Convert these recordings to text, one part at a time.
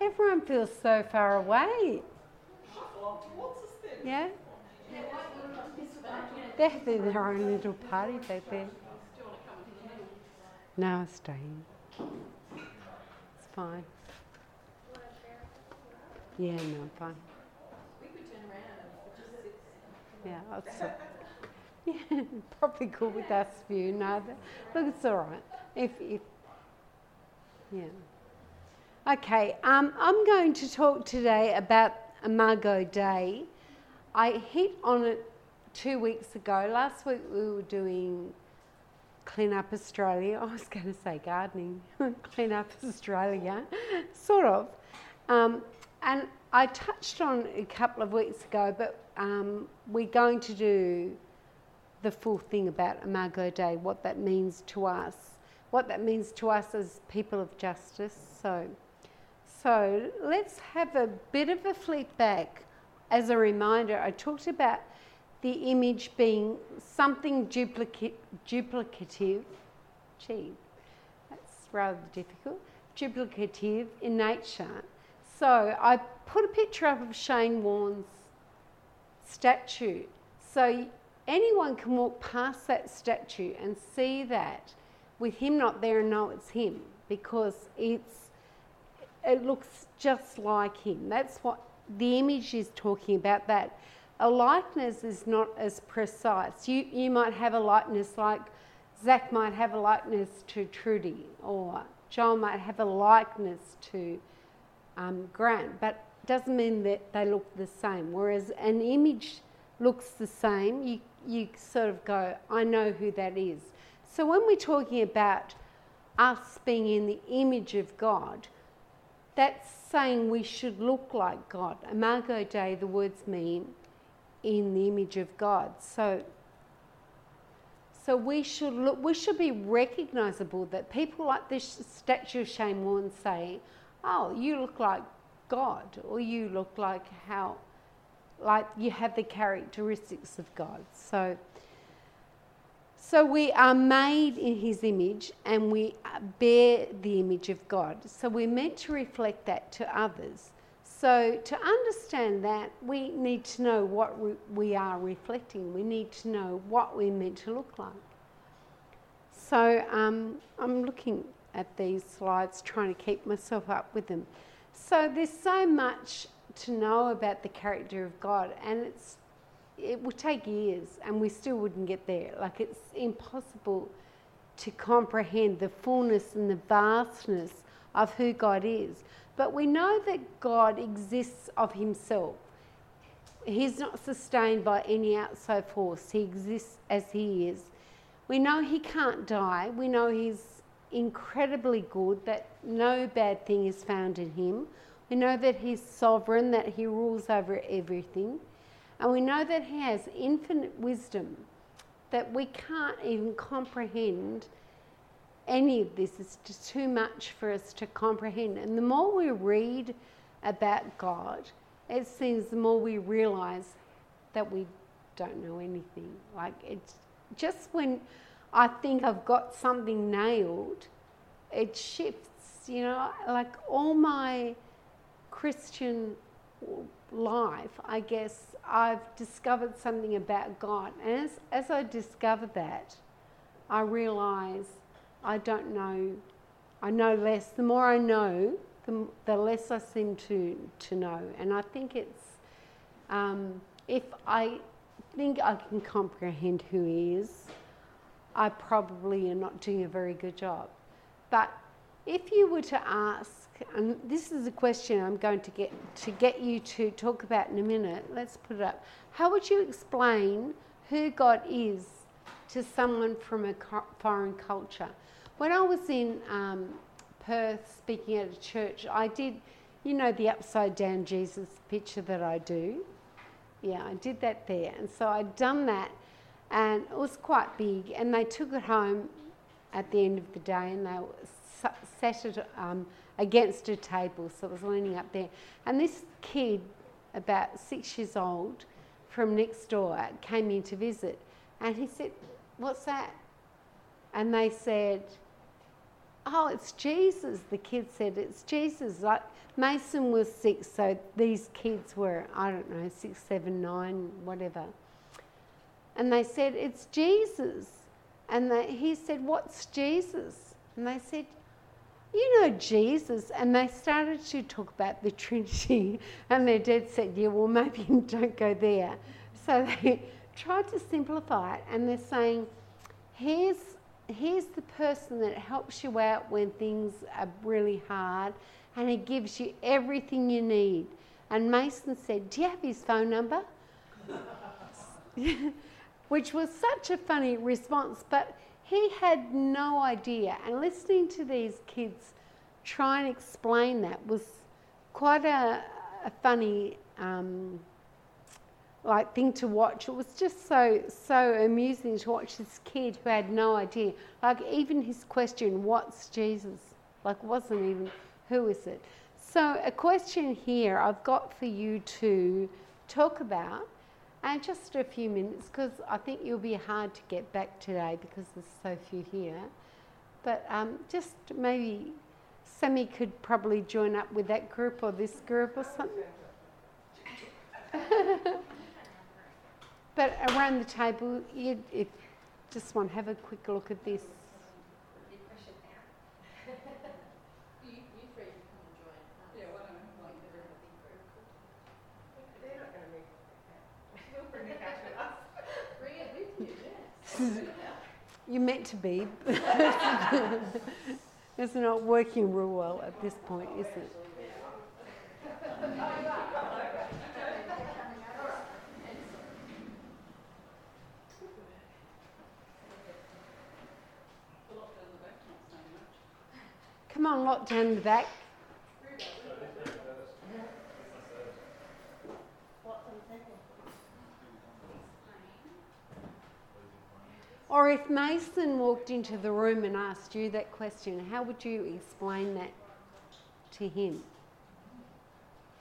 Everyone feels so far away. Yeah? They're having their own little party back there. No, I'm staying. It's fine. Yeah, no, I'm fine. Yeah, it's, uh, yeah, probably cool with us few. No, look, it's all right. If, if, yeah. Okay, um, I'm going to talk today about Imago Dei. I hit on it two weeks ago. Last week we were doing Clean Up Australia. I was going to say gardening. Clean Up Australia, sort of. Um, and I touched on a couple of weeks ago, but um, we're going to do the full thing about Imago Dei, what that means to us, what that means to us as people of justice. So, so let's have a bit of a flip back. As a reminder, I talked about the image being something duplicative. Gee, that's rather difficult. Duplicative in nature. So I put a picture up of Shane Warne's statue. So anyone can walk past that statue and see that with him not there and know it's him because it's it looks just like him. That's what the image is talking about that. A likeness is not as precise. You you might have a likeness like Zach might have a likeness to Trudy or John might have a likeness to um, Grant, but doesn't mean that they look the same. Whereas an image looks the same, you, you sort of go, I know who that is. So when we're talking about us being in the image of God, that's saying we should look like God. Imago Dei, the words mean in the image of God. So, so we should look. We should be recognisable. That people like this statue of Shane Warne say, "Oh, you look like God, or you look like how, like you have the characteristics of God. So, so we are made in His image, and we bear the image of God. So we're meant to reflect that to others. So to understand that, we need to know what we are reflecting. We need to know what we're meant to look like. So um, I'm looking at these slides, trying to keep myself up with them. So there's so much to know about the character of God, and it's it would take years, and we still wouldn't get there. Like it's impossible to comprehend the fullness and the vastness of who God is. But we know that God exists of Himself. He's not sustained by any outside force. He exists as He is. We know He can't die. We know He's incredibly good, that no bad thing is found in him. We know that he's sovereign, that he rules over everything. And we know that he has infinite wisdom, that we can't even comprehend any of this. It's just too much for us to comprehend. And the more we read about God, it seems the more we realize that we don't know anything. Like it's just when I think I've got something nailed, it shifts, you know, like all my Christian life, I guess I've discovered something about God. And as, as I discover that, I realize I don't know, I know less. The more I know, the, the less I seem to, to know. And I think it's, um, if I think I can comprehend who He is, I probably am not doing a very good job. But if you were to ask, and this is a question I'm going to get to get you to talk about in a minute. Let's put it up. How would you explain who God is to someone from a foreign culture? When I was in um, Perth speaking at a church, I did, you know, the upside down Jesus picture that I do. Yeah, I did that there, and so I'd done that and it was quite big. And they took it home at the end of the day, and they sat it um, against a table, so it was leaning up there. And this kid, about six years old, from next door, came in to visit, and he said, "What's that?" And they said, oh, it's Jesus. The kid said, it's Jesus. Like Mason was six, so these kids were, I don't know, six, seven, nine, whatever. And they said, it's Jesus. And they, he said, what's Jesus? And they said, you know Jesus. And they started to talk about the Trinity. And their dad said, yeah, well, maybe don't go there. So they tried to simplify it. And they're saying, here's, here's the person that helps you out when things are really hard and he gives you everything you need. And Mason said, Do you have his phone number? Which was such a funny response, but he had no idea. And listening to these kids try and explain that was quite a, a funny um, like thing to watch. It was just so so amusing to watch this kid who had no idea. Like even his question, "What's Jesus?" Like wasn't even who is it? So a question here I've got for you to talk about, and just a few minutes because I think you'll be hard to get back today because there's so few here. But um, just maybe Sammy could probably join up with that group or this group or something. but around the table, you just want to have a quick look at this. You're meant to be. it's not working real well at this point, is it? Come on, lock down the back. Or if Mason walked into the room and asked you that question, how would you explain that to him?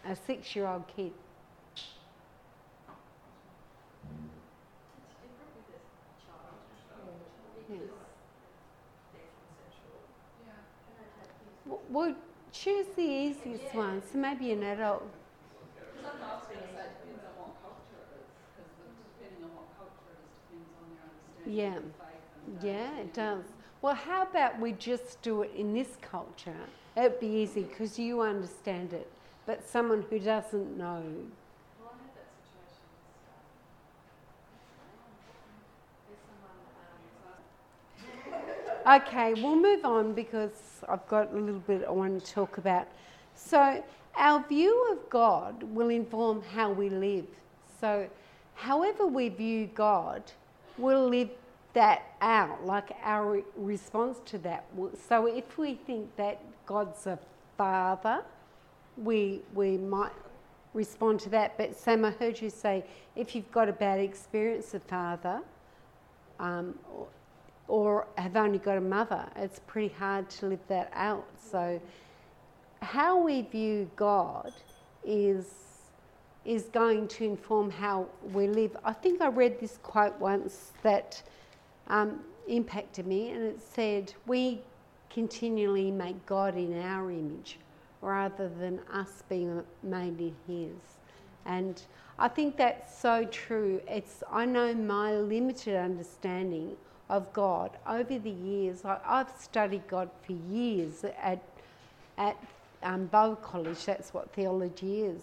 A six year old kid. Yes. Well, choose the easiest one. So maybe an adult. Yeah, yeah, it does. Well, how about we just do it in this culture? It'd be easy because you understand it, but someone who doesn't know. Okay, we'll move on because I've got a little bit I want to talk about. So, our view of God will inform how we live. So, however we view God, we'll live that out, like our response to that. So if we think that God's a father, we, we might respond to that. But Sam, I heard you say if you've got a bad experience of father, um, or, or have only got a mother, it's pretty hard to live that out. So how we view God is is going to inform how we live. I think I read this quote once that um, impacted me, and it said, We continually make God in our image rather than us being made in His. And I think that's so true. It's I know my limited understanding of God over the years. I, have studied God for years at at um, Bow College. That's what theology is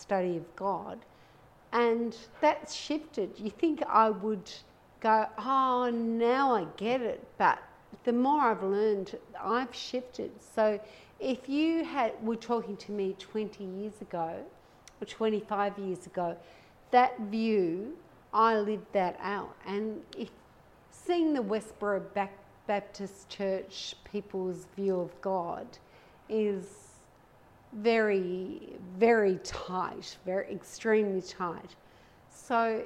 study of God. And that's shifted. You think I would go, oh, now I get it. But the more I've learned, I've shifted. So if you had were talking to me 20 years ago or 25 years ago, that view, I lived that out. And if seeing the Westboro Baptist Church people's view of God is very, very tight, very extremely tight. So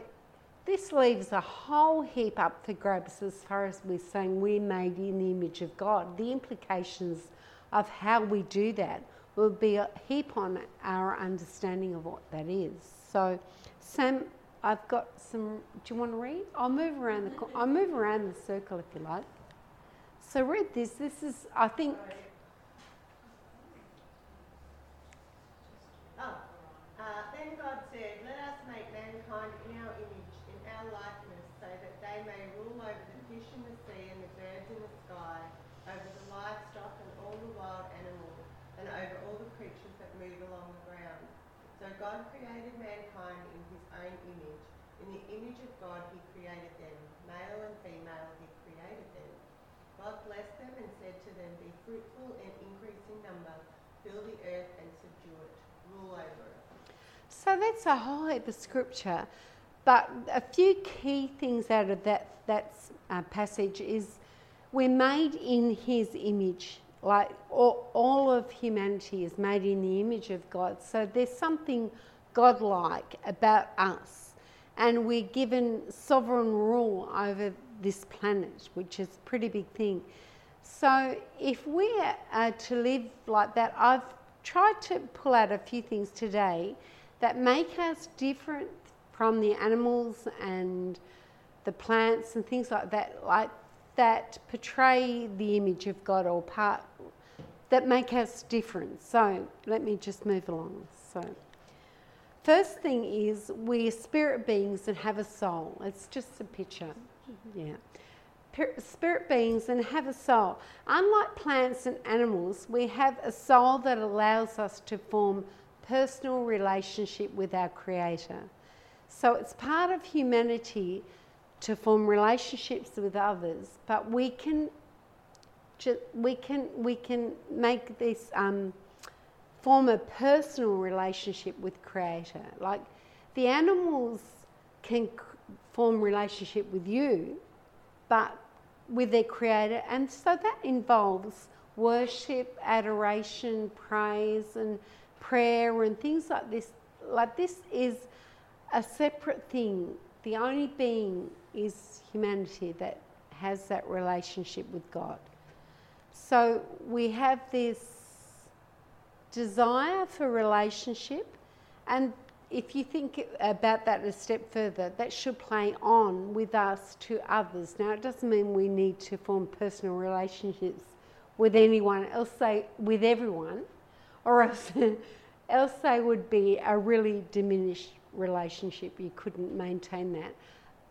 this leaves a whole heap up for grabs as far as we're saying we're made in the image of God. The implications of how we do that will be a heap on our understanding of what that is. So, Sam, I've got some. Do you want to read? I'll move around the. I'll move around the circle if you like. So read this. This is, I think. Oh, uh, then God said, Let us make mankind in our image, in our likeness, so that they may rule over the fish in the sea and the birds in the sky, over the livestock and all the wild animals, and over all the creatures that move along the ground. So God created mankind in his own image. In the image of God he created them. Male and female he created them. God blessed them and said to them, Be fruitful and increase in number, fill the earth and subdue it, rule over it. So that's a whole heap of scripture. But a few key things out of that, that uh, passage is we're made in his image. Like all, all of humanity is made in the image of God. So there's something godlike about us. And we're given sovereign rule over this planet, which is a pretty big thing. So if we are to live like that, I've tried to pull out a few things today that make us different from the animals and the plants and things like that, like that portray the image of God or part that make us different. So let me just move along. So first thing is we're spirit beings and have a soul. It's just a picture. Yeah. Spirit beings and have a soul. Unlike plants and animals, we have a soul that allows us to form personal relationship with our Creator. So it's part of humanity to form relationships with others, but we can we can we can make this um, form a personal relationship with Creator. Like the animals can form relationship with you, but with their Creator, and so that involves worship, adoration, praise, and prayer, and things like this. Like this is a separate thing. The only being is humanity that has that relationship with God. So we have this desire for relationship, and if you think about that a step further, that should play on with us to others. Now, it doesn't mean we need to form personal relationships with anyone else, say with everyone, or else, else they would be a really diminished relationship. You couldn't maintain that.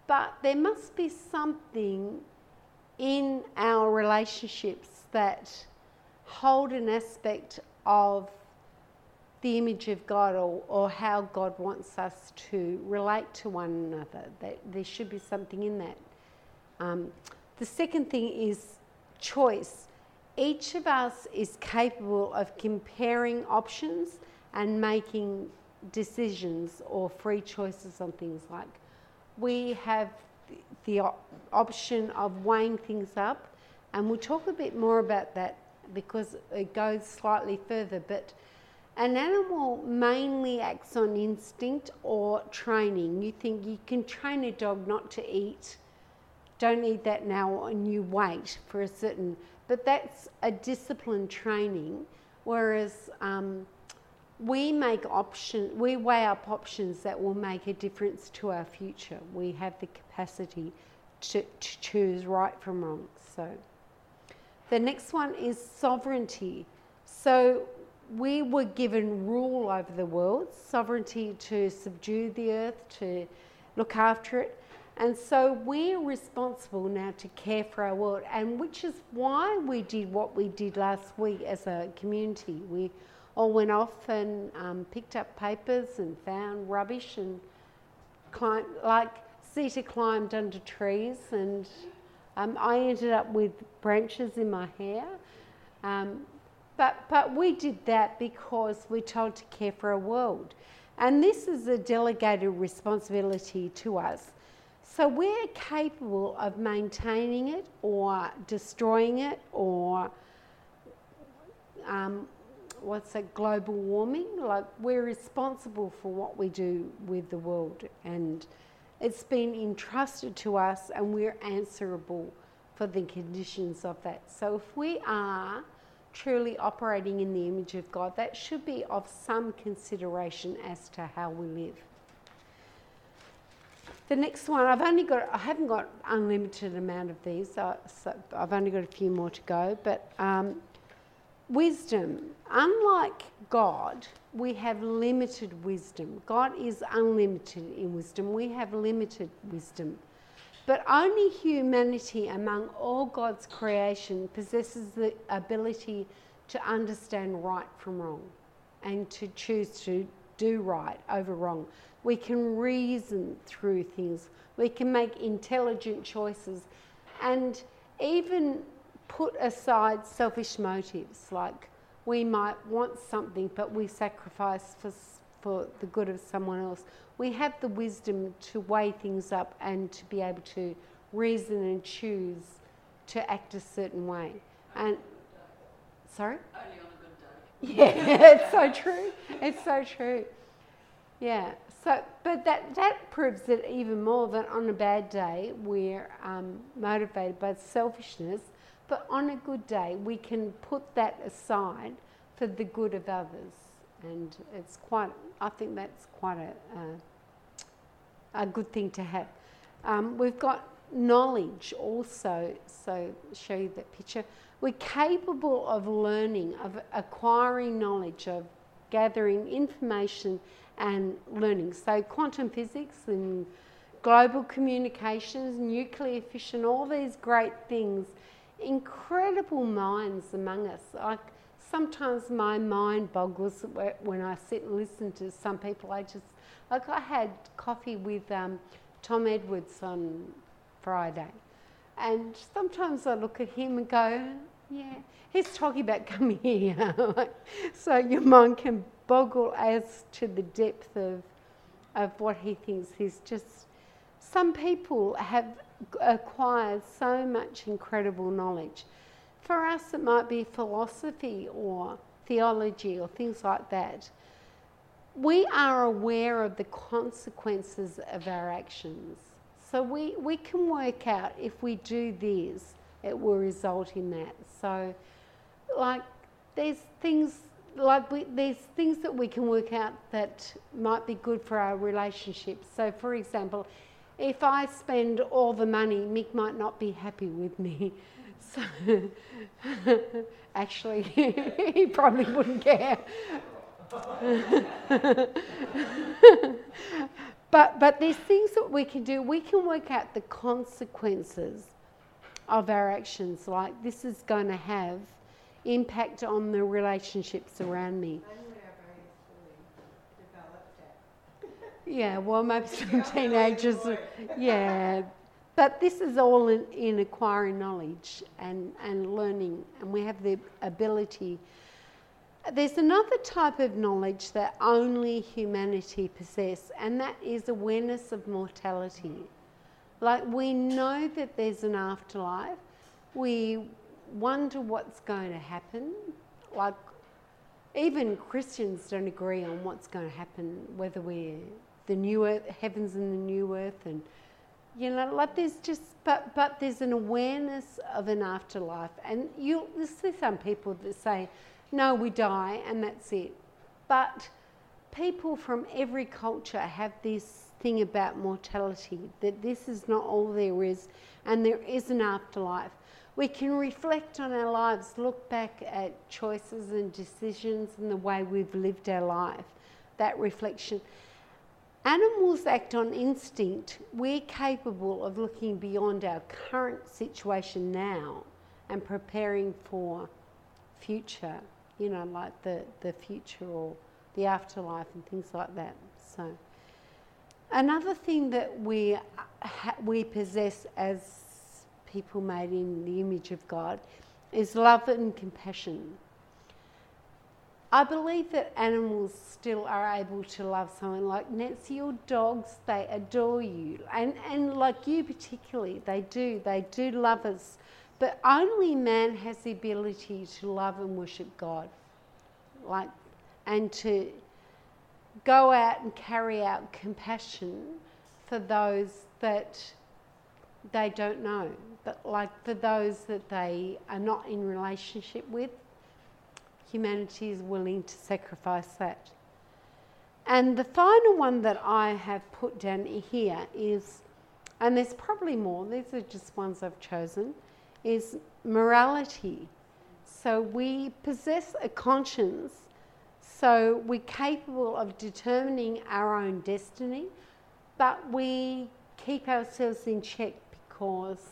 But there must be something in our relationships that hold an aspect of the image of God or, or how God wants us to relate to one another. That there should be something in that. Um, the second thing is choice. Each of us is capable of comparing options and making decisions or free choices on things like we have the option of weighing things up, and we'll talk a bit more about that because it goes slightly further. But an animal mainly acts on instinct or training. You think you can train a dog not to eat, don't eat that now, and you wait for a certain, but that's a disciplined training. Whereas um, we make option, we weigh up options that will make a difference to our future. We have the capacity to, to choose right from wrong. So, the next one is sovereignty. So, we were given rule over the world, sovereignty to subdue the earth, to look after it. And so we're responsible now to care for our world, and which is why we did what we did last week as a community. We all went off and um, picked up papers and found rubbish and climbed, like Sita climbed under trees, and um, I ended up with branches in my hair. Um, but, but we did that because we're told to care for a world. And this is a delegated responsibility to us. So we're capable of maintaining it or destroying it or um, what's it, global warming. Like we're responsible for what we do with the world. And it's been entrusted to us and we're answerable for the conditions of that. So if we are truly operating in the image of God, that should be of some consideration as to how we live. the next one, I've only got, I haven't got unlimited amount of these, so, so I've only got a few more to go. But um, wisdom, unlike God, we have limited wisdom. God is unlimited in wisdom. We have limited wisdom. But only humanity among all God's creation possesses the ability to understand right from wrong and to choose to do right over wrong. We can reason through things. We can make intelligent choices and even put aside selfish motives like we might want something but we sacrifice for, for the good of someone else. We have the wisdom to weigh things up and to be able to reason and choose to act a certain way. And sorry? Only on a good day. Yeah, it's so true. It's so true. Yeah. So, but that, that proves it even more that on a bad day we're um, motivated by selfishness, but on a good day we can put that aside for the good of others, and it's quite. I think that's quite a a, a good thing to have. Um, we've got knowledge also. So show you that picture. We're capable of learning, of acquiring knowledge, of gathering information and learning. So, quantum physics and global communications, nuclear fission, all these great things, incredible minds among us. Like sometimes my mind boggles when I sit and listen to some people. I just, like, I had coffee with um, Tom Edwards on Friday, and sometimes I look at him and go, yeah, he's talking about coming here. so your mind can boggle as to the depth of, of what he thinks. He's just, some people have acquired so much incredible knowledge. For us, it might be philosophy or theology or things like that. We are aware of the consequences of our actions. So we, we can work out if we do this, it will result in that. So, like, there's things like we, there's things that we can work out that might be good for our relationships. So, for example, if I spend all the money, Mick might not be happy with me. So, actually, he probably wouldn't care. but, but there's things that we can do. We can work out the consequences of our actions, like this is going to have impact on the relationships around me. Yeah, well, maybe some teenagers, yeah. But this is all in, in, acquiring knowledge and, and learning, and we have the ability. There's another type of knowledge that only humanity possess, and that is awareness of mortality. Like we know that there's an afterlife, we wonder what's going to happen. Like, even Christians don't agree on what's going to happen, whether we're the new earth, heavens and the new earth, and you know, like there's just, but but there's an awareness of an afterlife, and you'll see some people that say, no, we die and that's it. But people from every culture have this thing about mortality that this is not all there is, and there is an afterlife. We can reflect on our lives, look back at choices and decisions and the way we've lived our life, that reflection. Animals act on instinct. We're capable of looking beyond our current situation now and preparing for future, you know, like the, the future or the afterlife and things like that. So, another thing that we, we possess as people made in the image of God is love and compassion. I believe that animals still are able to love someone like Nancy, your dogs, they adore you. And, and like you particularly, they do. They do love us. But only man has the ability to love and worship God. Like, and to go out and carry out compassion for those that they don't know. But like for those that they are not in relationship with, humanity is willing to sacrifice that. And the final one that I have put down here is, and there's probably more, these are just ones I've chosen, is morality. So we possess a conscience, so we're capable of determining our own destiny, but we keep ourselves in check because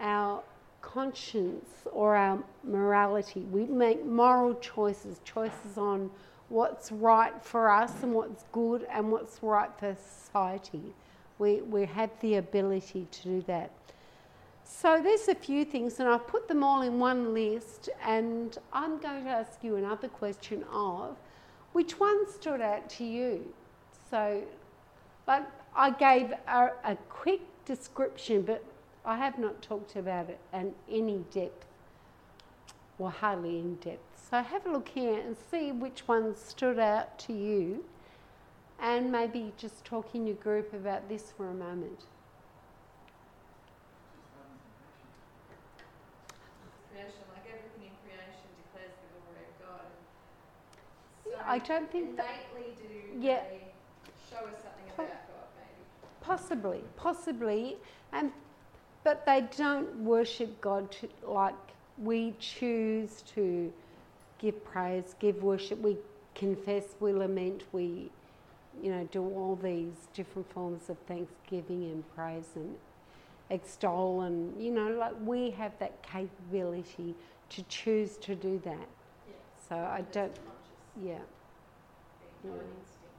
our conscience or our morality, we make moral choices, choices on what's right for us and what's good and what's right for society. We, we have the ability to do that. So there's a few things, and I've put them all in one list, and I'm going to ask you another question of which one stood out to you? So, but I gave a, a quick description, but I have not talked about it in any depth, or hardly in depth. So have a look here and see which ones stood out to you, and maybe just talk in your group about this for a moment. Creation, like everything in creation declares the glory of God. So I don't think that. do Yeah. they show us something Po- about God, maybe. Possibly, possibly, and but they don't worship God to, like we choose to give praise, give worship. We confess, we lament, we, you know, do all these different forms of thanksgiving and praise and extol, and you know, like we have that capability to choose to do that. Yeah. So I don't, yeah, Yeah. instinct,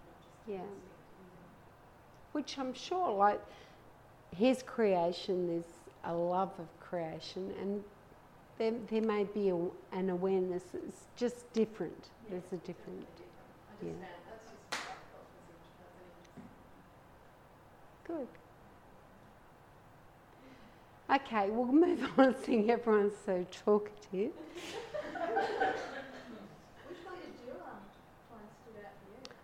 not just Yeah. which I'm sure, like his creation, there's a love of creation, and there, there may be a, an awareness. It's just different. There's a different. Yeah. Good. Okay, we'll move on. Seeing everyone's so talkative.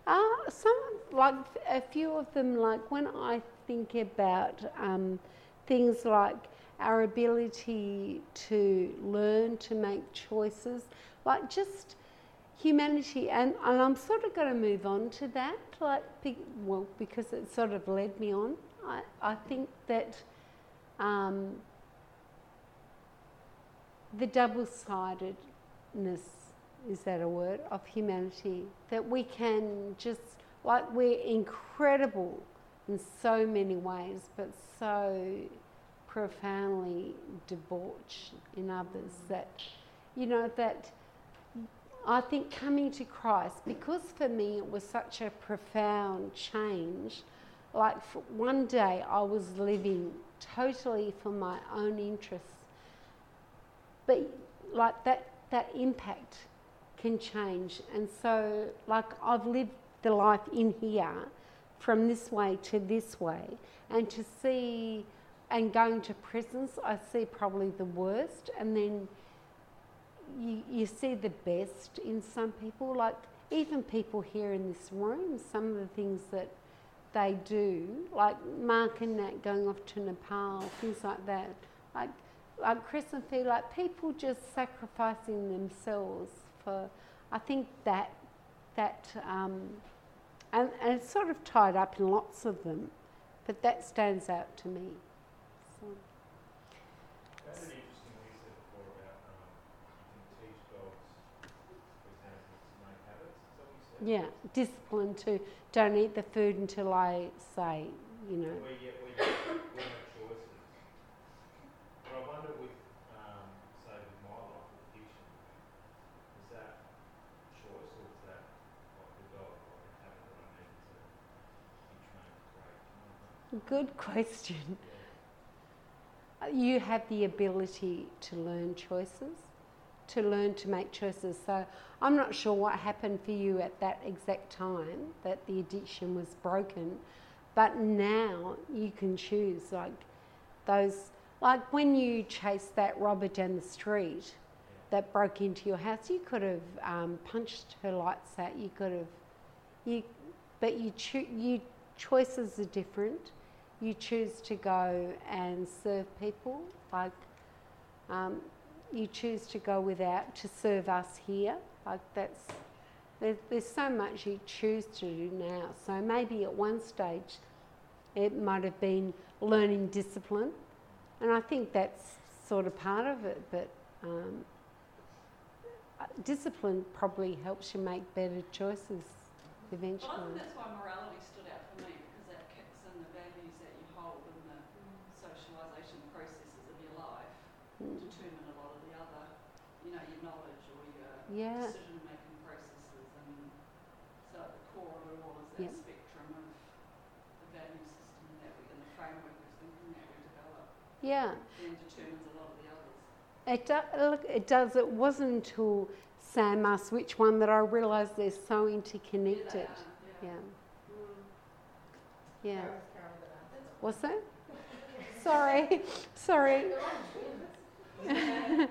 Uh, some like a few of them, like when I think about um, things like our ability to learn to make choices, like just humanity, and, and I'm sort of going to move on to that, like well because it sort of led me on. I, I think that um, the double-sidedness is that a word of humanity that we can just like we're incredible in so many ways but so profoundly debauched in others that you know that I think coming to Christ because for me it was such a profound change like one day I was living totally for my own interests. But like that that impact can change. And so like I've lived the life in here from this way to this way. And to see and going to prisons I see probably the worst. And then you, you see the best in some people. Like even people here in this room some of the things that they do like Mark and Nat going off to Nepal things like that. Like like Chris and Fee, like people just sacrificing themselves for, I think that, that, um, and, and it's sort of tied up in lots of them, but that stands out to me. That's an interesting what you said before about um, you can teach dogs, for example, to make habits. Is that what you said? yeah, discipline to don't eat the food until I say, you know. Where you, where you, we have choices. But I wonder with, um, say with my life, with addiction, is that choice or is that like the dog, like a habit that I need to be trained to break? Good question. yeah. You have the ability to learn choices, to learn to make choices. So I'm not sure what happened for you at that exact time that the addiction was broken, but now you can choose like those, like when you chased that robber down the street that broke into your house, you could have um, punched her lights out. You could have, you, but you cho- you choices are different you choose to go and serve people, like um, you choose to go without to serve us here, like that's There's, there's so much you choose to do now. So maybe at one stage it might have been learning discipline, and I think that's sort of part of it. But um, uh, discipline probably helps you make better choices Well, I eventually. think that's why morality stood out for me because that kicks in the values that you hold and the socialisation processes of your life Mm. determine a lot of the other, you know, your knowledge or your Yeah. decision making processes. And so at the core of it all is that Yep. spectrum of the value system that we, and the framework of thinking that we develop Yeah. then determines a lot of the others. It, do, look, it does. It wasn't until Sam asked which one that I realised they're so interconnected. Yeah, they Yeah. Yeah. Was that. What's that? Sorry. Sorry. it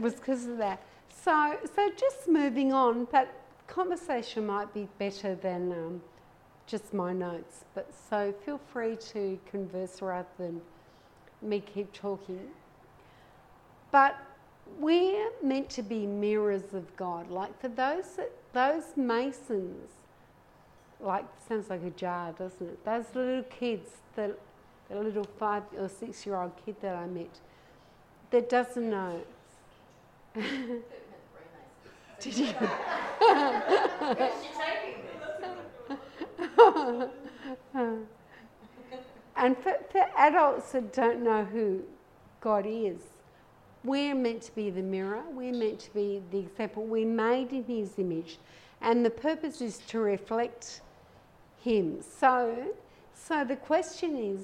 was because of that. So, so just moving on, but conversation might be better than um, just my notes. But so feel free to converse rather than me keep talking. But we're meant to be mirrors of God. Like for those that, those masons, like sounds like a jar, doesn't it? Those little kids, the, the little five or six year old kid that I met, that doesn't know. Did you? and for, for adults that don't know who God is, we're meant to be the mirror, we're meant to be the example, we're made in His image, and the purpose is to reflect Him. So, so the question is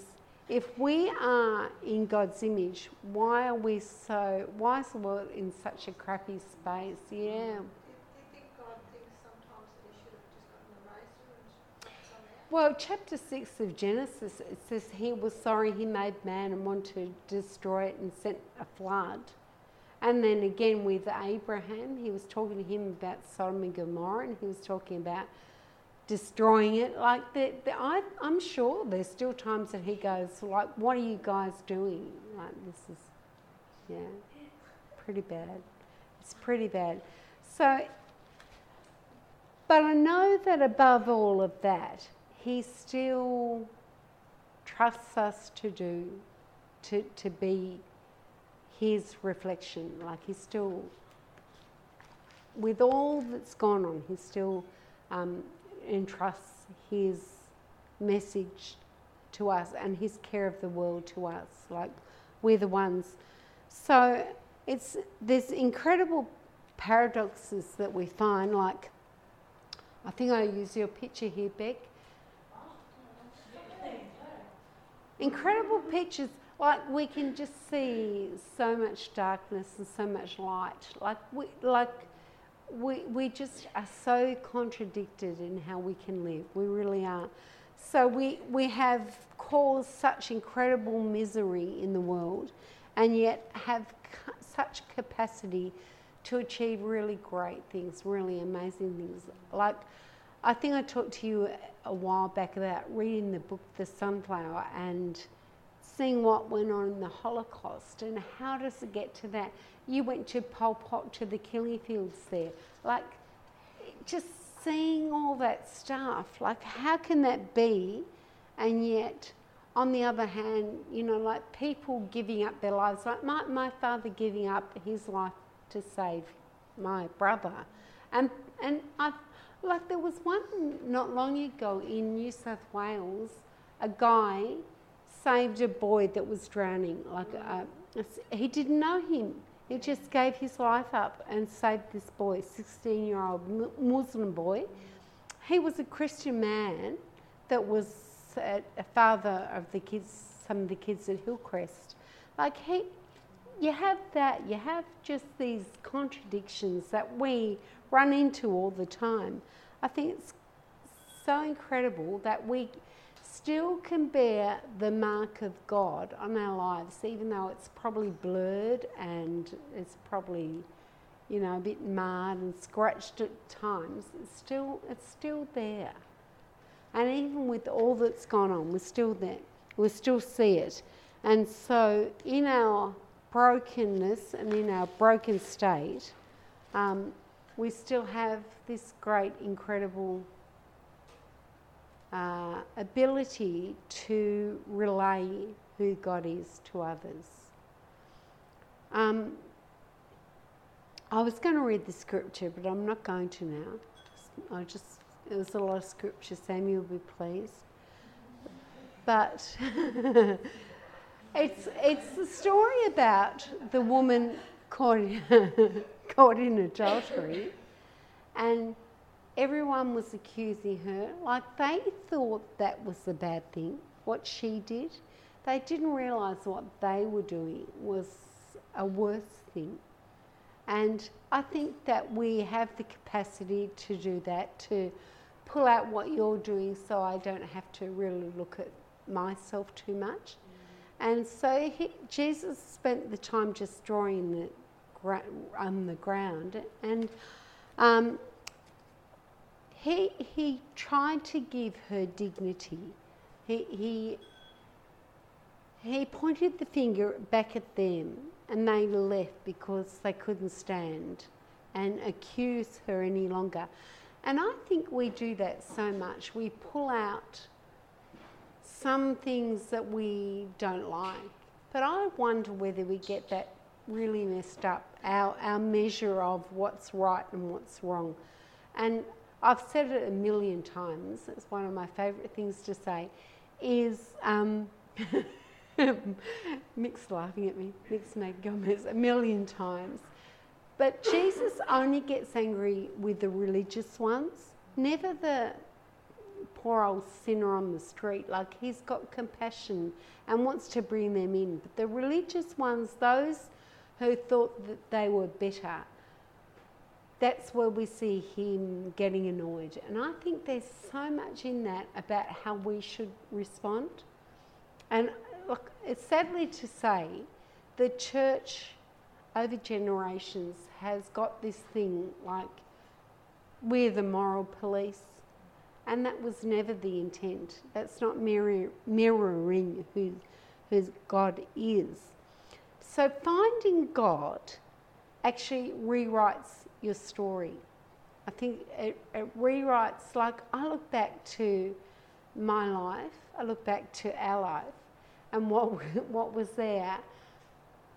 if we are in God's image, why are we so, why is the world in such a crappy space? Yeah. Do you, do you think God thinks sometimes that he should have just gotten a razor and done that? Well, chapter 6 of Genesis, it says he was sorry he made man and wanted to destroy it and sent a flood. And then again with Abraham, he was talking to him about Sodom and Gomorrah and he was talking about destroying it. Like, the, the, I, I'm sure there's still times that he goes, like, what are you guys doing? Like, this is, yeah, pretty bad. It's pretty bad. So, but I know that above all of that, he still trusts us to do, to, to be his reflection. Like he's still, with all that's gone on, he's still um, entrusts his message to us and his care of the world to us. Like we're the ones. So it's there's incredible paradoxes that we find. Like I think I use your picture here, Beck. Incredible pictures. Like we can just see so much darkness and so much light. Like we like we we just are so contradicted in how we can live. We really are. So we we have caused such incredible misery in the world, and yet have ca- such capacity to achieve really great things, really amazing things. Like I think I talked to you a while back about reading the book The Sunflower and seeing what went on in the Holocaust and how does it get to that? You went to Pol Pot to the killing fields there. Like just seeing all that stuff. Like how can that be? And yet on the other hand, you know, like people giving up their lives, like my, my father giving up his life to save my brother. And and I like there was one not long ago in New South Wales, a guy saved a boy that was drowning. Like uh, he didn't know him. He just gave his life up and saved this boy, 16 year old Muslim boy. He was a Christian man that was a, a father of the kids, some of the kids at Hillcrest. Like he, you have that, you have just these contradictions that we run into all the time. I think it's so incredible that we still can bear the mark of God on our lives, even though it's probably blurred and it's probably, you know, a bit marred and scratched at times. It's still, it's still there. And even with all that's gone on, we're still there. We still see it. And so, in our brokenness and in our broken state, um, we still have this great, incredible uh, ability to relay who God is to others. Um, I was going to read the scripture, but I'm not going to now. I just it was a lot of scripture. Samuel will be pleased. But it's it's the story about the woman caught caught in adultery, and everyone was accusing her. Like they thought that was the bad thing, what she did. They didn't realise what they were doing was a worse thing. And I think that we have the capacity to do that, to pull out what you're doing so I don't have to really look at myself too much. And so he, Jesus spent the time just drawing the on the ground, and um, he he tried to give her dignity. He he he pointed the finger back at them, and they left because they couldn't stand and accuse her any longer. And I think we do that so much. We pull out some things that we don't like. But I wonder whether we get that really messed up, our, our measure of what's right and what's wrong. And I've said it a million times, it's one of my favourite things to say, is um, Mick's laughing at me, Mick's made comments a million times. But Jesus only gets angry with the religious ones, never the poor old sinner on the street. Like he's got compassion and wants to bring them in. But the religious ones, those who thought that they were better, that's where we see him getting annoyed. And I think there's so much in that about how we should respond. And look, it's sadly to say, the church over generations has got this thing like we're the moral police. And that was never the intent. That's not mirror, mirroring who, who God is. So finding God actually rewrites your story. I think it, it rewrites, like I look back to my life, I look back to our life and what, what was there.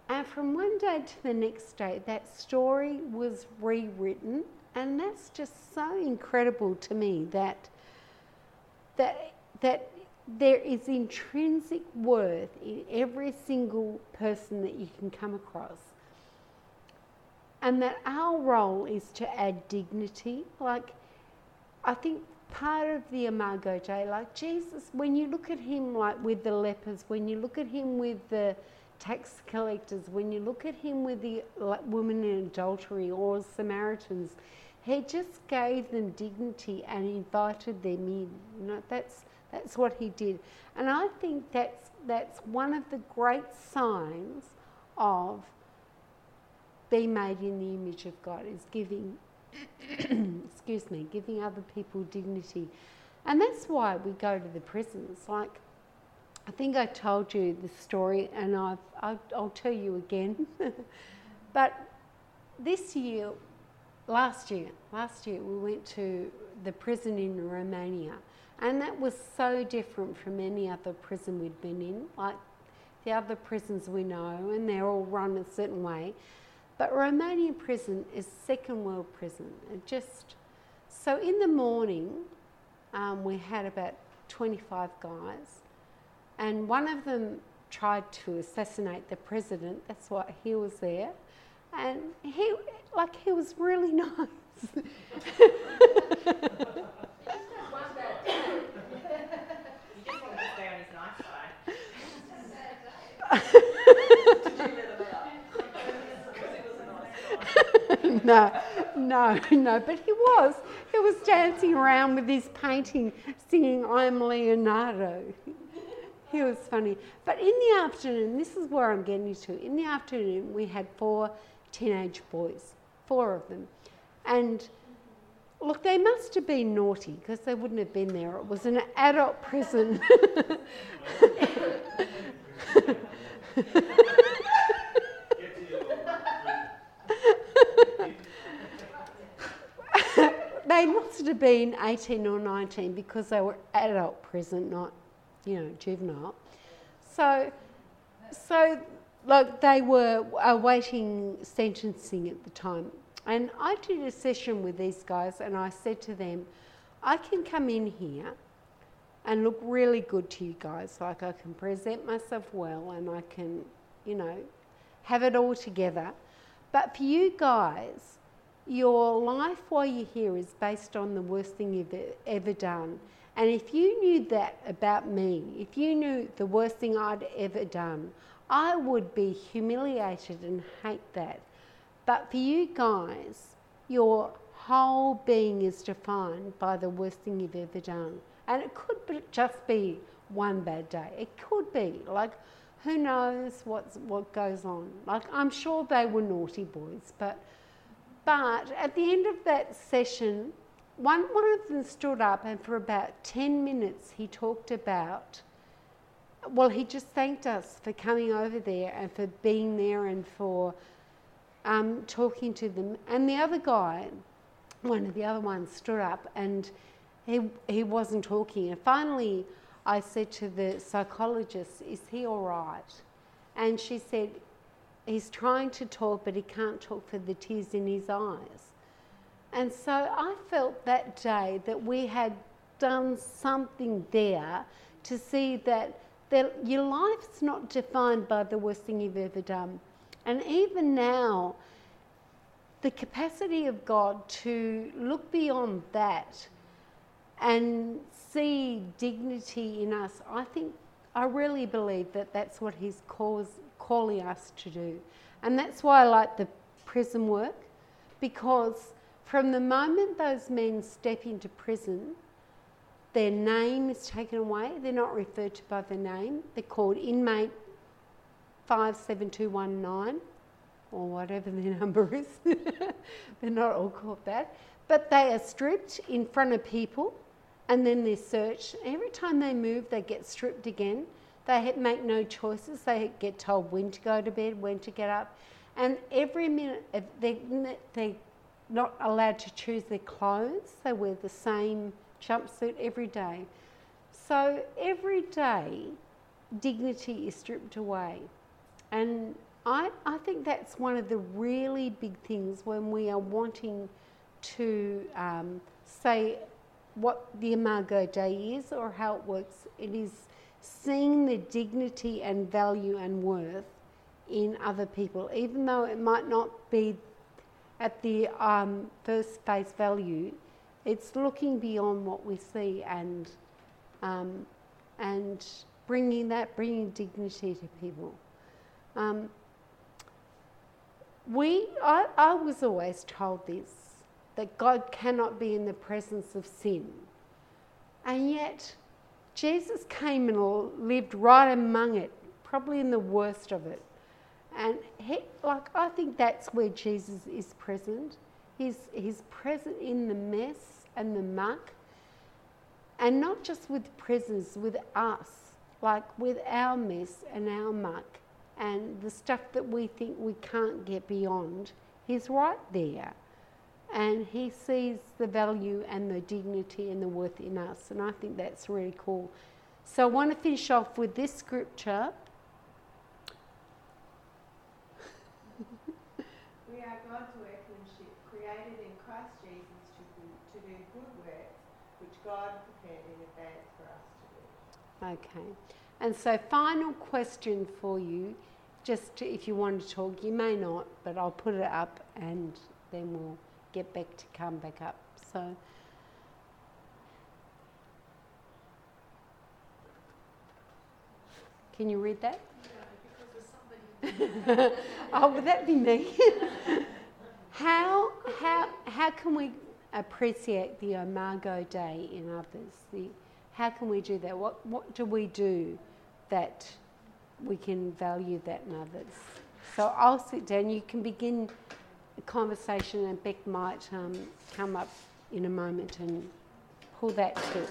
And from one day to the next day, that story was rewritten. And that's just so incredible to me that, that, that there is intrinsic worth in every single person that you can come across. And that our role is to add dignity. Like, I think part of the Imago Dei, like Jesus, when you look at him like with the lepers, when you look at him with the tax collectors, when you look at him with the like, woman in adultery or Samaritans, he just gave them dignity and invited them in. You know, that's that's what he did. And I think that's that's one of the great signs of being made in the image of God is giving excuse me, giving other people dignity. And that's why we go to the prisons. Like, I think I told you the story, and I've, I'll, I'll tell you again. but this year, last year, last year, we went to the prison in Romania, and that was so different from any other prison we'd been in. Like the other prisons we know, and they're all run a certain way. But Romanian prison is second world prison. It just so in the morning, um, we had about 25 guys, and one of them tried to assassinate the president. That's why he was there, and he like he was really nice. One bad day. you just want to stay on his nice side. Did you let him out? Because he was a nice guy. no, no, no. But he was. He was dancing around with his painting, singing "I'm Leonardo." He was funny. But in the afternoon, this is where I'm getting to. In the afternoon, we had four teenage boys, four of them, and look, they must have been naughty because they wouldn't have been there. It was an adult prison. they must have been 18 or 19 because they were adult prison, not, you know, juvenile. So, so like they were uh, awaiting sentencing at the time. And I did a session with these guys and I said to them, I can come in here and look really good to you guys. Like I can present myself well and I can, you know, have it all together. But for you guys, your life while you're here is based on the worst thing you've ever done. And if you knew that about me, if you knew the worst thing I'd ever done, I would be humiliated and hate that. But for you guys, your whole being is defined by the worst thing you've ever done. And it could just be one bad day. It could be. Like, who knows what's, what goes on? Like, I'm sure they were naughty boys, but, but at the end of that session, one, one of them stood up and for about 10 minutes he talked about, well, he just thanked us for coming over there and for being there and for um, talking to them. And the other guy, one of the other ones, stood up and he, he wasn't talking. And finally, I said to the psychologist, Is he all right? And she said, He's trying to talk, but he can't talk for the tears in his eyes. And so I felt that day that we had done something there to see that, that your life's not defined by the worst thing you've ever done. And even now, the capacity of God to look beyond that and see dignity in us, I think, I really believe that that's what He's cause, calling us to do. And that's why I like the prison work, because from the moment those men step into prison, their name is taken away. They're not referred to by their name. They're called inmate 57219 or whatever their number is. they're not all called that. But they are stripped in front of people and then they're searched. Every time they move, they get stripped again. They make no choices. They get told when to go to bed, when to get up. And every minute, they, they're not allowed to choose their clothes. They wear the same jumpsuit every day. So every day, dignity is stripped away. And I, I think that's one of the really big things when we are wanting to um, say what the Imago Dei is or how it works. It is seeing the dignity and value and worth in other people, even though it might not be at the um, first face value. It's looking beyond what we see and um, and bringing that, bringing dignity to people. Um, we, I, I was always told this that God cannot be in the presence of sin. And yet, Jesus came and lived right among it, probably in the worst of it. And he, like I think that's where Jesus is present. He's, he's present in the mess and the muck. And not just with prisoners, with us, like with our mess and our muck and the stuff that we think we can't get beyond. He's right there and he sees the value and the dignity and the worth in us. And I think that's really cool. So I want to finish off with this scripture. We are God's workmanship, created in Christ Jesus to do, to do good works, which God prepared in advance for us to do. Okay. And so, final question for you, just to, if you want to talk, you may not, but I'll put it up and then we'll get back to come back up. So, can you read that? oh, would that be me? how, how, how can we appreciate the Imago Dei in others? The, how can we do that? What, what do we do that we can value that in others? So I'll sit down. You can begin conversation, and Beck might um, come up in a moment and pull that to